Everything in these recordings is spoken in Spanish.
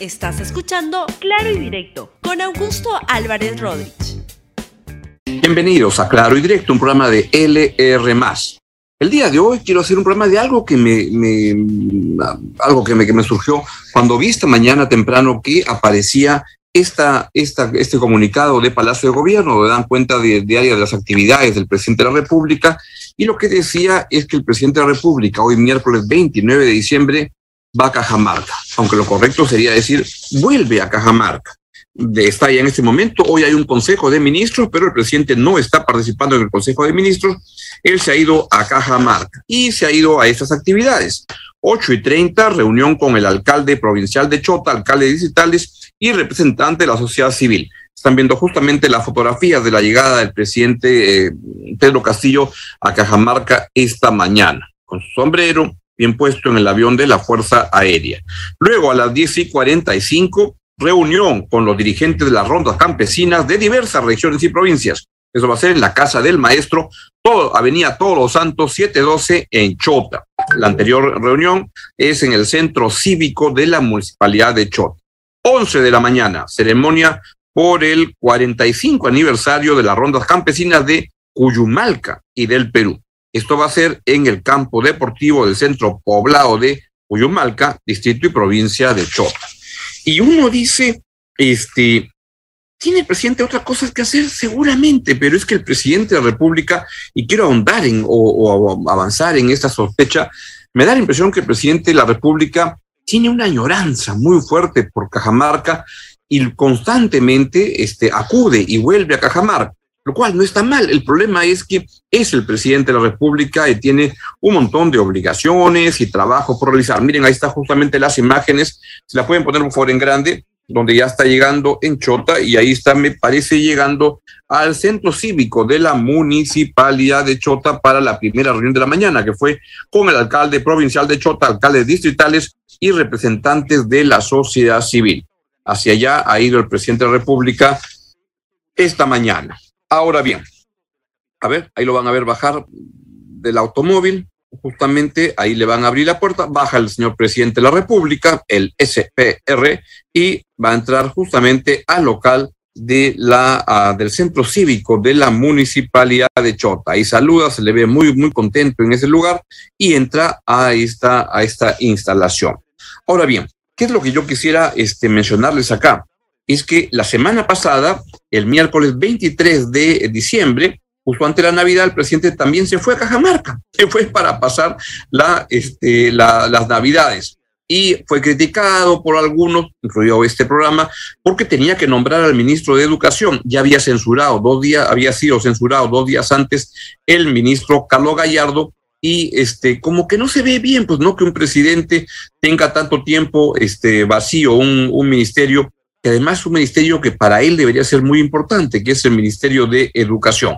Estás escuchando Claro y Directo con Augusto Álvarez Rodríguez. Bienvenidos a Claro y Directo, un programa de LR. El día de hoy quiero hacer un programa de algo que me, algo que me, que me surgió cuando vi esta mañana temprano que aparecía esta, esta, este comunicado de Palacio de Gobierno, donde dan cuenta diaria de las actividades del presidente de la República, y lo que decía es que el presidente de la República, hoy miércoles 29 de diciembre, va a Cajamarca, aunque lo correcto sería decir, vuelve a Cajamarca. De, está ya en este momento, hoy hay un consejo de ministros, pero el presidente no está participando en el consejo de ministros, él se ha ido a Cajamarca y se ha ido a estas actividades. 8 y 30, reunión con el alcalde provincial de Chota, alcalde de distritales y representante de la sociedad civil. Están viendo justamente las fotografías de la llegada del presidente eh, Pedro Castillo a Cajamarca esta mañana, con su sombrero bien puesto en el avión de la Fuerza Aérea. Luego, a las 10 y 45, reunión con los dirigentes de las rondas campesinas de diversas regiones y provincias. Eso va a ser en la casa del maestro, todo, Avenida Todos los Santos, 712 en Chota. La anterior reunión es en el centro cívico de la municipalidad de Chota. 11 de la mañana, ceremonia por el 45 aniversario de las rondas campesinas de Cuyumalca y del Perú. Esto va a ser en el campo deportivo del centro poblado de Cuyumalca, distrito y provincia de Chota. Y uno dice, este, tiene el presidente otras cosas que hacer seguramente, pero es que el presidente de la República, y quiero ahondar en o, o avanzar en esta sospecha, me da la impresión que el presidente de la República tiene una añoranza muy fuerte por Cajamarca y constantemente este, acude y vuelve a Cajamarca, lo cual no está mal. El problema es que es el presidente de la República y tiene un montón de obligaciones y trabajo por realizar. Miren, ahí están justamente las imágenes, se la pueden poner por favor en grande, donde ya está llegando en Chota y ahí está, me parece, llegando al centro cívico de la municipalidad de Chota para la primera reunión de la mañana, que fue con el alcalde provincial de Chota, alcaldes distritales y representantes de la sociedad civil. Hacia allá ha ido el presidente de la República esta mañana. Ahora bien, a ver, ahí lo van a ver bajar del automóvil, justamente ahí le van a abrir la puerta, baja el señor presidente de la República, el SPR, y va a entrar justamente al local de la, uh, del centro cívico de la municipalidad de Chota. Ahí saluda, se le ve muy, muy contento en ese lugar y entra a esta, a esta instalación. Ahora bien, ¿qué es lo que yo quisiera este, mencionarles acá? Es que la semana pasada, el miércoles 23 de diciembre, justo ante la Navidad, el presidente también se fue a Cajamarca, se fue para pasar este, la, las Navidades. Y fue criticado por algunos, incluido este programa, porque tenía que nombrar al ministro de Educación. Ya había censurado dos días, había sido censurado dos días antes el ministro Carlos Gallardo, y este como que no se ve bien, pues no que un presidente tenga tanto tiempo este vacío un, un ministerio que además un ministerio que para él debería ser muy importante, que es el Ministerio de Educación.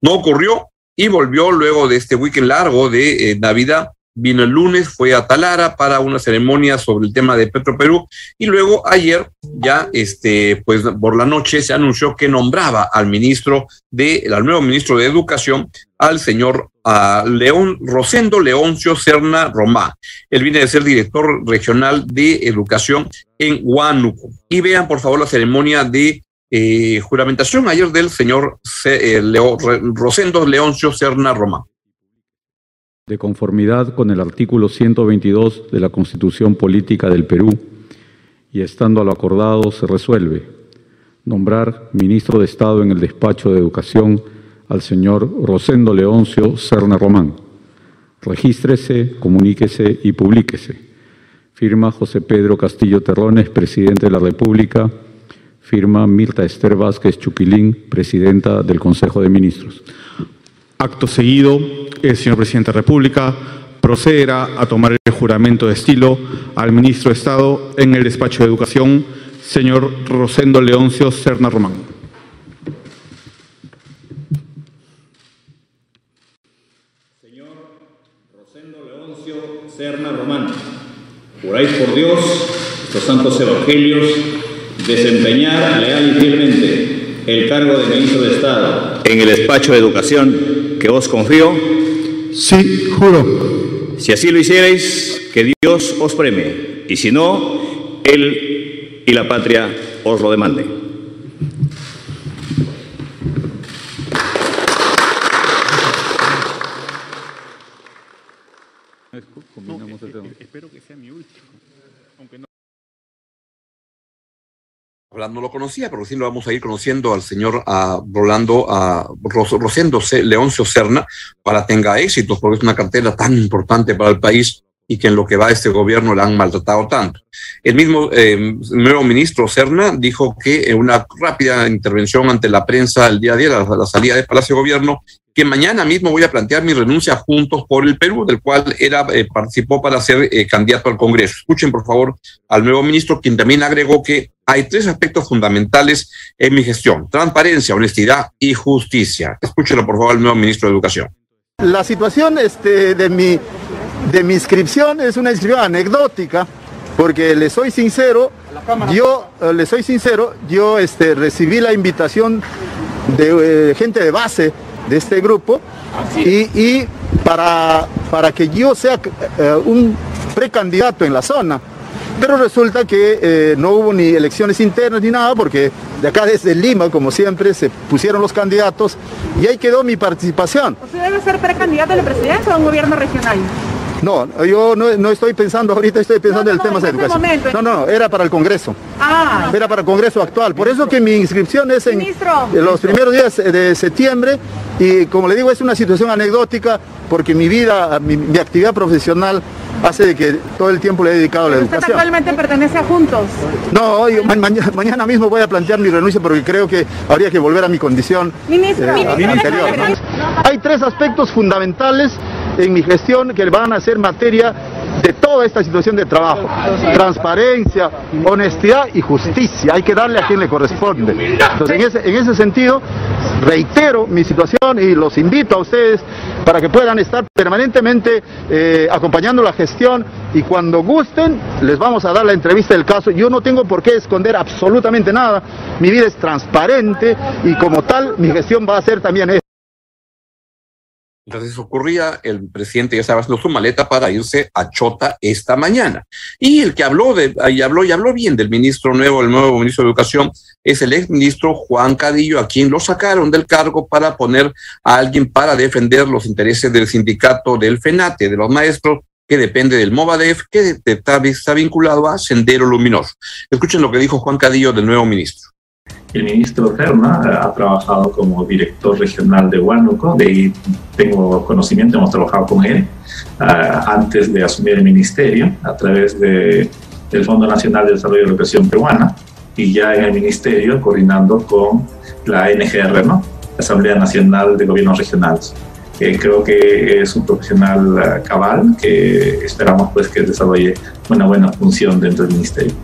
No ocurrió y volvió luego de este weekend largo de eh, Navidad. Vino el lunes, fue a Talara para una ceremonia sobre el tema de Petro Perú y luego ayer ya este pues por la noche se anunció que nombraba al ministro de al nuevo ministro de Educación al señor uh, León Rosendo Leoncio Serna Romá. Él viene de ser director regional de educación en Huánuco. Y vean por favor la ceremonia de eh, juramentación ayer del señor C eh, Rosendo Leoncio Serna Romá. De conformidad con el artículo 122 de la Constitución Política del Perú y estando a lo acordado se resuelve nombrar ministro de Estado en el despacho de Educación al señor Rosendo Leoncio Serna Román. Regístrese, comuníquese y publíquese. Firma José Pedro Castillo Terrones, presidente de la República. Firma Mirta Esther Vázquez Chuquilín, presidenta del Consejo de Ministros. Acto seguido, el señor presidente de la República procederá a tomar el juramento de estilo al ministro de Estado en el despacho de Educación, señor Rosendo Leoncio Serna Román. Serna Román. Juráis por Dios, estos santos evangelios, desempeñar leal y fielmente el cargo de ministro de Estado en el despacho de educación que os confío. Sí, juro. Si así lo hicierais, que Dios os premie. Y si no, Él y la patria os lo demande. espero que sea mi último. No lo conocía, pero recién lo vamos a ir conociendo al señor a Rolando a Rosendo Leoncio Cerna para tenga éxitos, porque es una cartera tan importante para el país y que en lo que va este gobierno le han maltratado tanto. El mismo eh, nuevo ministro Cerna dijo que en una rápida intervención ante la prensa el día de ayer, a la salida del Palacio de Gobierno, que mañana mismo voy a plantear mi renuncia juntos por el Perú, del cual era eh, participó para ser eh, candidato al Congreso. Escuchen, por favor, al nuevo ministro, quien también agregó que hay tres aspectos fundamentales en mi gestión, transparencia, honestidad y justicia. Escúchenlo, por favor, al nuevo ministro de Educación. La situación este, de, mi, de mi inscripción es una inscripción anecdótica, porque le soy sincero, yo eh, le soy sincero, yo este, recibí la invitación de gente de base de este grupo y, para, para que yo sea eh, un precandidato en la zona. Pero resulta que eh, no hubo ni elecciones internas ni nada, porque de acá desde Lima, como siempre, se pusieron los candidatos y ahí quedó mi participación. ¿Usted debe ser precandidato a la presidencia o a un gobierno regional? No, yo no, estoy pensando ahorita, estoy pensando en el tema de educación. no, no, no, era para el Congreso. Ah. Era para el Congreso actual. Por eso que mi inscripción es en, los primeros días de septiembre y como le digo, es una situación anecdótica porque mi vida, mi, actividad profesional hace de que todo el tiempo le he dedicado a la educación. ¿Usted actualmente pertenece a Juntos? No, mañana, mismo voy a plantear mi renuncia porque creo que habría que volver a mi condición Ministro, eh, anterior. Hay tres aspectos fundamentales en mi gestión que van a ser materia de toda esta situación de trabajo. Transparencia, honestidad y justicia. Hay que darle a quien le corresponde. Entonces, en ese, en ese sentido, reitero mi situación y los invito a ustedes para que puedan estar permanentemente eh, acompañando la gestión y cuando gusten les vamos a dar la entrevista del caso. Yo no tengo por qué esconder absolutamente nada. Mi vida es transparente y como tal mi gestión va a ser también entonces ocurría, el presidente ya estaba haciendo su maleta para irse a Chota esta mañana. Y el que habló de, y habló y habló bien del ministro nuevo, el nuevo ministro de Educación, es el exministro Juan Cadillo, a quien lo sacaron del cargo para poner a alguien para defender los intereses del sindicato del FENATE, de los maestros, que depende del Movadef, que está vinculado a Sendero Luminoso. Escuchen lo que dijo Juan Cadillo del nuevo ministro. El ministro Ferna eh, ha trabajado como director regional de Huánuco, de ahí tengo conocimiento, hemos trabajado con él eh, antes de asumir el ministerio a través de, del Fondo Nacional de Desarrollo de la Educación Peruana y ya en el ministerio coordinando con la NGR, ¿no? Asamblea Nacional de Gobiernos Regionales. creo que es un profesional eh, cabal que esperamos pues que desarrolle una buena función dentro del ministerio.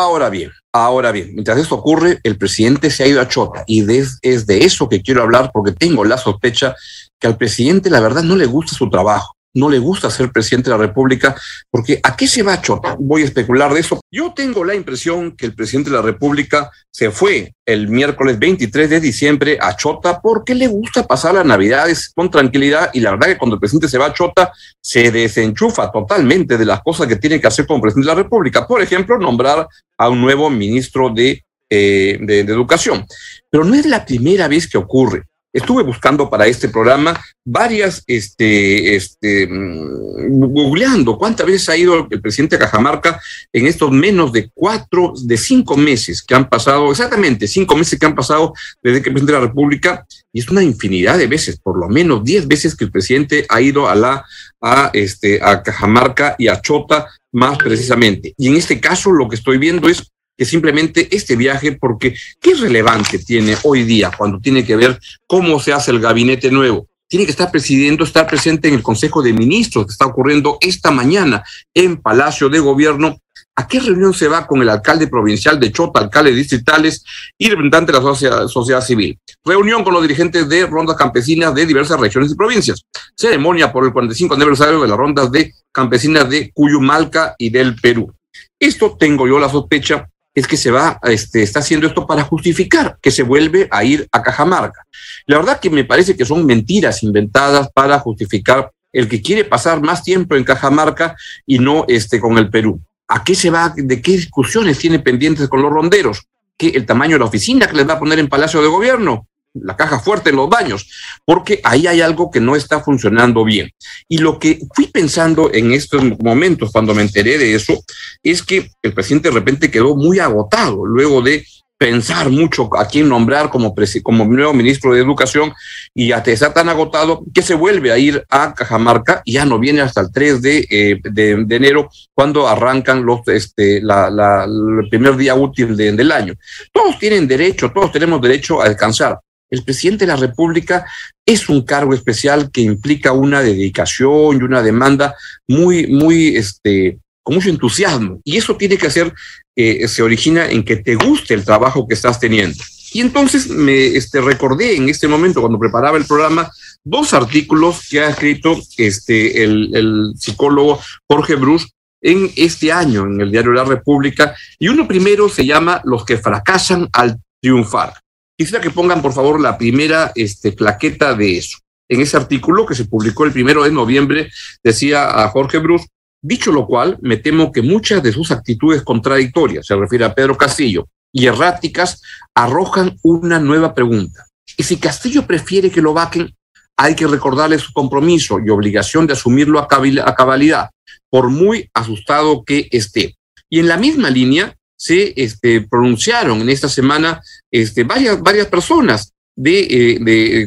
Ahora bien, ahora bien, mientras esto ocurre, el presidente se ha ido a Chota y es de eso que quiero hablar porque tengo la sospecha que al presidente la verdad no le gusta su trabajo no le gusta ser presidente de la República, porque ¿a qué se va Chota? Voy a especular de eso. Yo tengo la impresión que el presidente de la República se fue el miércoles 23 de diciembre a Chota porque le gusta pasar las Navidades con tranquilidad y la verdad que cuando el presidente se va a Chota se desenchufa totalmente de las cosas que tiene que hacer como presidente de la República. Por ejemplo, nombrar a un nuevo ministro de, eh, de Educación. Pero no es la primera vez que ocurre. Estuve buscando para este programa varias, este, este, mm, googleando cuántas veces ha ido el presidente de Cajamarca en estos menos de cuatro, de cinco meses que han pasado, exactamente cinco meses que han pasado desde que el presidente de la República, y es una infinidad de veces, por lo menos diez veces que el presidente ha ido a la, a este, a Cajamarca y a Chota más precisamente. Y en este caso lo que estoy viendo es que simplemente este viaje, porque ¿qué relevante tiene hoy día cuando tiene que ver cómo se hace el gabinete nuevo? Tiene que estar presidiendo, estar presente en el Consejo de Ministros que está ocurriendo esta mañana en Palacio de Gobierno. ¿A qué reunión se va con el alcalde provincial de Chota, alcaldes distritales y representante de la sociedad, sociedad civil? Reunión con los dirigentes de rondas campesinas de diversas regiones y provincias. Ceremonia por el 45 aniversario de las rondas de campesinas de Cuyumalca y del Perú. Esto tengo yo la sospecha es que se va, este, está haciendo esto para justificar que se vuelve a ir a Cajamarca. La verdad que me parece que son mentiras inventadas para justificar el que quiere pasar más tiempo en Cajamarca y no este, con el Perú. ¿A qué se va? ¿De qué discusiones tiene pendientes con los ronderos? ¿Qué, ¿El tamaño de la oficina que les va a poner en Palacio de Gobierno? La caja fuerte los baños, porque ahí hay algo que no está funcionando bien. Y lo que fui pensando en estos momentos, cuando me enteré de eso, es que el presidente de repente quedó muy agotado luego de pensar mucho a quién nombrar como, como nuevo ministro de Educación y hasta está tan agotado que se vuelve a ir a Cajamarca y ya no viene hasta el 3 eh, de, de, enero cuando arrancan los, este, la, el primer día útil del año. Todos tienen derecho, todos tenemos derecho a descansar. El presidente de la República es un cargo especial que implica una dedicación y una demanda muy, muy, este, con mucho entusiasmo. Y eso tiene que hacer, eh, se origina en que te guste el trabajo que estás teniendo. Y entonces me este, recordé en este momento, cuando preparaba el programa, dos artículos que ha escrito este, el, el psicólogo Jorge Bruce en este año en el diario La República. Y uno primero se llama Los que fracasan al triunfar. Quisiera que pongan, por favor, la primera este, plaqueta de eso. En ese artículo que se publicó el primero de noviembre, decía a Jorge Bruce, dicho lo cual, me temo que muchas de sus actitudes contradictorias, se refiere a Pedro Castillo, y erráticas, arrojan una nueva pregunta. Y si Castillo prefiere que lo vaquen, hay que recordarle su compromiso y obligación de asumirlo a cabalidad, por muy asustado que esté. Y en la misma línea, se este, pronunciaron en esta semana este, varias, varias personas. De, eh,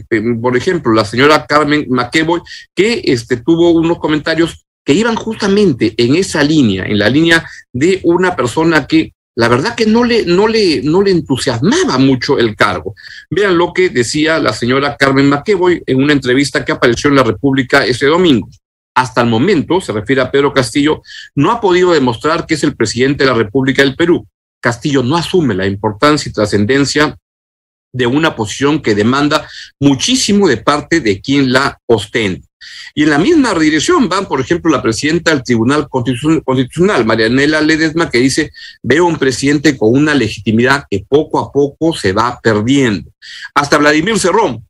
de, por ejemplo, la señora Carmen McEvoy, que este, tuvo unos comentarios que iban justamente en esa línea, en la línea de una persona que la verdad que no le, no le, no le entusiasmaba mucho el cargo. Vean lo que decía la señora Carmen McEvoy en una entrevista que apareció en la República ese domingo hasta el momento, se refiere a Pedro Castillo, no ha podido demostrar que es el presidente de la República del Perú. Castillo no asume la importancia y trascendencia de una posición que demanda muchísimo de parte de quien la ostenta. Y en la misma dirección van, por ejemplo, la presidenta del Tribunal Constitucional, Marianela Ledesma, que dice, veo un presidente con una legitimidad que poco a poco se va perdiendo. Hasta Vladimir Cerrón,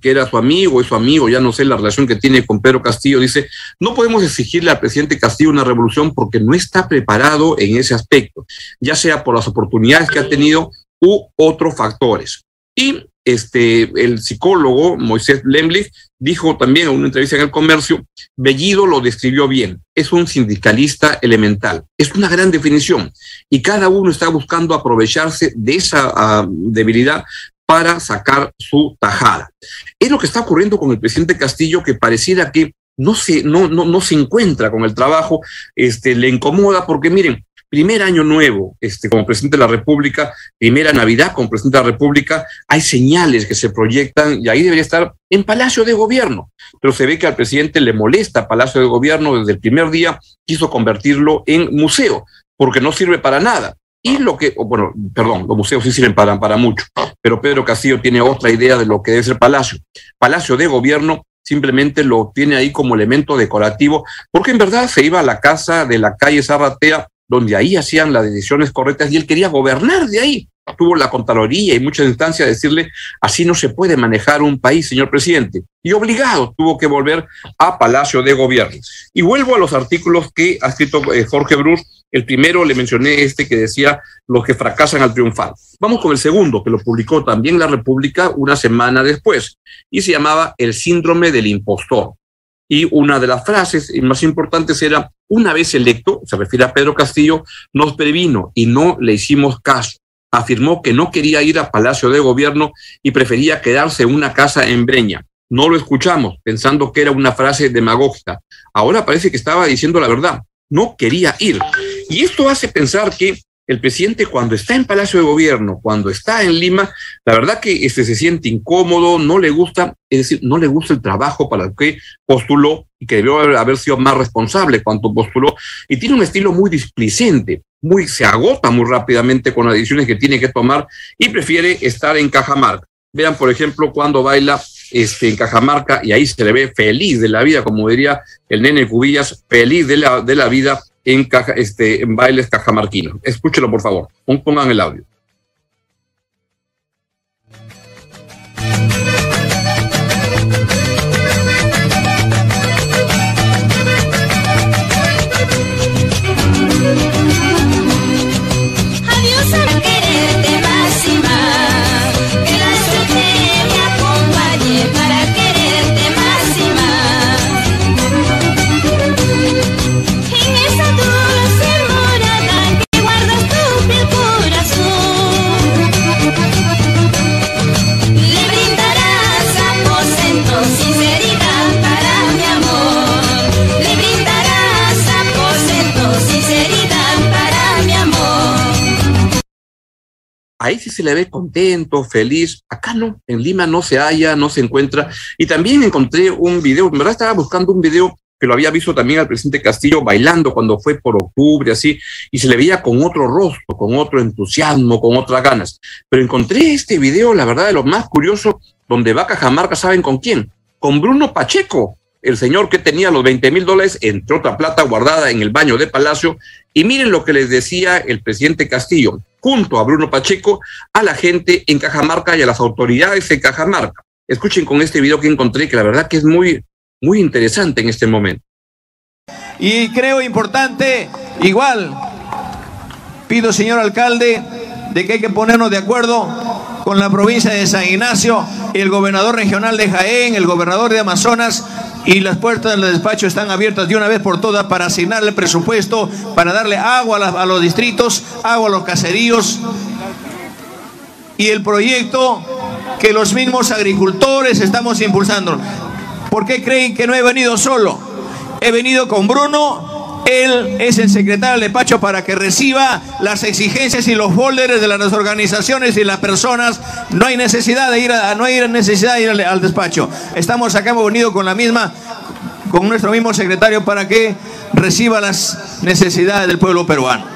que era su amigo, es su amigo, ya no sé la relación que tiene con Pedro Castillo, dice, no podemos exigirle al presidente Castillo una revolución porque no está preparado en ese aspecto, ya sea por las oportunidades que ha tenido u otros factores. Y este, el psicólogo Moisés Lemlich dijo también en una entrevista en el comercio, Bellido lo describió bien, es un sindicalista elemental, es una gran definición y cada uno está buscando aprovecharse de esa uh, debilidad para sacar su tajada. Es lo que está ocurriendo con el presidente Castillo, que pareciera que no se, no, no, no se encuentra con el trabajo, este, le incomoda, porque miren, primer año nuevo este, como presidente de la República, primera Navidad como presidente de la República, hay señales que se proyectan y ahí debería estar en Palacio de Gobierno. Pero se ve que al presidente le molesta Palacio de Gobierno desde el primer día, quiso convertirlo en museo, porque no sirve para nada. Y lo que, bueno, perdón, los museos sí sirven para, para mucho, pero Pedro Castillo tiene otra idea de lo que debe ser Palacio. Palacio de Gobierno simplemente lo tiene ahí como elemento decorativo, porque en verdad se iba a la casa de la calle Zarratea, donde ahí hacían las decisiones correctas y él quería gobernar de ahí. Tuvo la Contraloría y muchas instancias decirle, así no se puede manejar un país, señor presidente. Y obligado tuvo que volver a Palacio de Gobierno. Y vuelvo a los artículos que ha escrito eh, Jorge Bruce el primero le mencioné este que decía los que fracasan al triunfar. Vamos con el segundo, que lo publicó también La República una semana después, y se llamaba El síndrome del impostor. Y una de las frases más importantes era, una vez electo, se refiere a Pedro Castillo, nos previno y no le hicimos caso. Afirmó que no quería ir a Palacio de Gobierno y prefería quedarse en una casa en Breña. No lo escuchamos, pensando que era una frase demagógica. Ahora parece que estaba diciendo la verdad. No quería ir. Y esto hace pensar que el presidente cuando está en Palacio de Gobierno, cuando está en Lima, la verdad que este se siente incómodo, no le gusta, es decir, no le gusta el trabajo para el que postuló y que debió haber sido más responsable cuando postuló, y tiene un estilo muy displicente, muy, se agota muy rápidamente con las decisiones que tiene que tomar y prefiere estar en Cajamarca. Vean, por ejemplo, cuando baila este, en Cajamarca y ahí se le ve feliz de la vida, como diría el nene Cubillas, feliz de la, de la vida en, caja, este, en bailes cajamarquinos. Escúchelo, por favor. Pongan el audio. Ahí sí se le ve contento, feliz. Acá no, en Lima no se halla, no se encuentra. Y también encontré un video, en verdad estaba buscando un video que lo había visto también al presidente Castillo bailando cuando fue por octubre, así, y se le veía con otro rostro, con otro entusiasmo, con otras ganas. Pero encontré este video, la verdad, de lo más curioso, donde va Cajamarca, ¿saben con quién? Con Bruno Pacheco, el señor que tenía los 20 mil dólares, entre otra plata, guardada en el baño de Palacio. Y miren lo que les decía el presidente Castillo, junto a Bruno Pacheco, a la gente en Cajamarca y a las autoridades en Cajamarca. Escuchen con este video que encontré, que la verdad que es muy, muy interesante en este momento. Y creo importante, igual, pido señor alcalde, de que hay que ponernos de acuerdo con la provincia de San Ignacio, el gobernador regional de Jaén, el gobernador de Amazonas, y las puertas del despacho están abiertas de una vez por todas para asignarle presupuesto, para darle agua a, los distritos, agua a los caseríos. Y el proyecto que los mismos agricultores estamos impulsando. ¿Por qué creen que no he venido solo? He venido con Bruno, él es el secretario del despacho para que reciba las exigencias y los folders de las organizaciones y las personas. No hay necesidad de ir a, no hay necesidad de ir al, al despacho. Estamos acá, hemos venido con la misma, con nuestro mismo secretario para que reciba las necesidades del pueblo peruano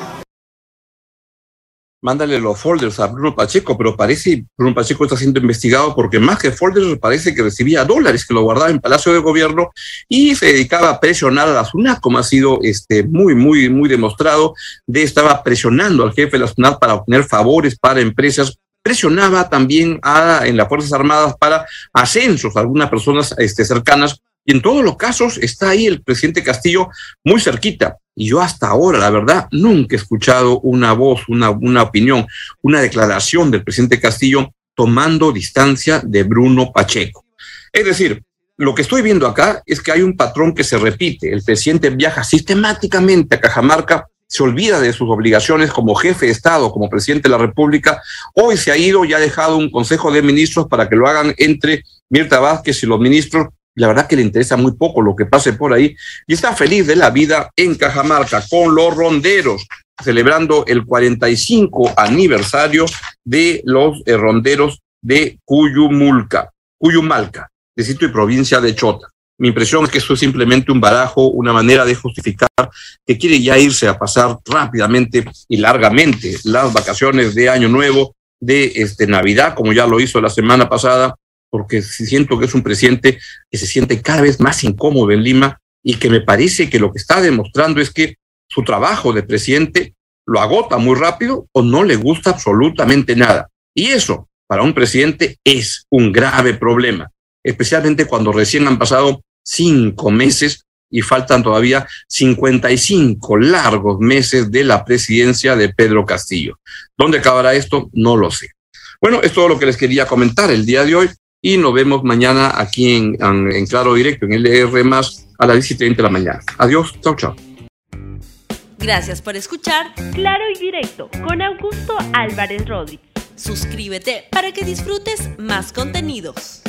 mándale los folders a Bruno Pacheco, pero parece Bruno Pacheco está siendo investigado porque más que folders parece que recibía dólares que lo guardaba en Palacio de Gobierno y se dedicaba a presionar a la SUNAT, como ha sido este, muy, muy, muy demostrado, de estaba presionando al jefe de la SUNAT para obtener favores para empresas. Presionaba también a, en las Fuerzas Armadas para ascensos a algunas personas este, cercanas y en todos los casos está ahí el presidente Castillo muy cerquita. Y yo hasta ahora, la verdad, nunca he escuchado una voz, una, una opinión, una declaración del presidente Castillo tomando distancia de Bruno Pacheco. Es decir, lo que estoy viendo acá es que hay un patrón que se repite. El presidente viaja sistemáticamente a Cajamarca, se olvida de sus obligaciones como jefe de Estado, como presidente de la República. Hoy se ha ido y ha dejado un consejo de ministros para que lo hagan entre Mirta Vázquez y los ministros la verdad que le interesa muy poco lo que pase por ahí y está feliz de la vida en Cajamarca con los ronderos, celebrando el 45 aniversario de los eh, ronderos de Cuyumulca, Cuyumalca, distrito y provincia de Chota. Mi impresión es que esto es simplemente un barajo, una manera de justificar que quiere ya irse a pasar rápidamente y largamente las vacaciones de Año Nuevo, de este, Navidad, como ya lo hizo la semana pasada, porque siento que es un presidente que se siente cada vez más incómodo en Lima y que me parece que lo que está demostrando es que su trabajo de presidente lo agota muy rápido o no le gusta absolutamente nada. Y eso, para un presidente, es un grave problema, especialmente cuando recién han pasado cinco meses y faltan todavía 55 largos meses de la presidencia de Pedro Castillo. ¿Dónde acabará esto? No lo sé. Bueno, es todo lo que les quería comentar el día de hoy y nos vemos mañana aquí en, en, Claro Directo, en LR más a las 10 y 30 de la mañana. Adiós, chao, chao. Gracias por escuchar Claro y Directo con Augusto Álvarez Rodríguez. Suscríbete para que disfrutes más contenidos.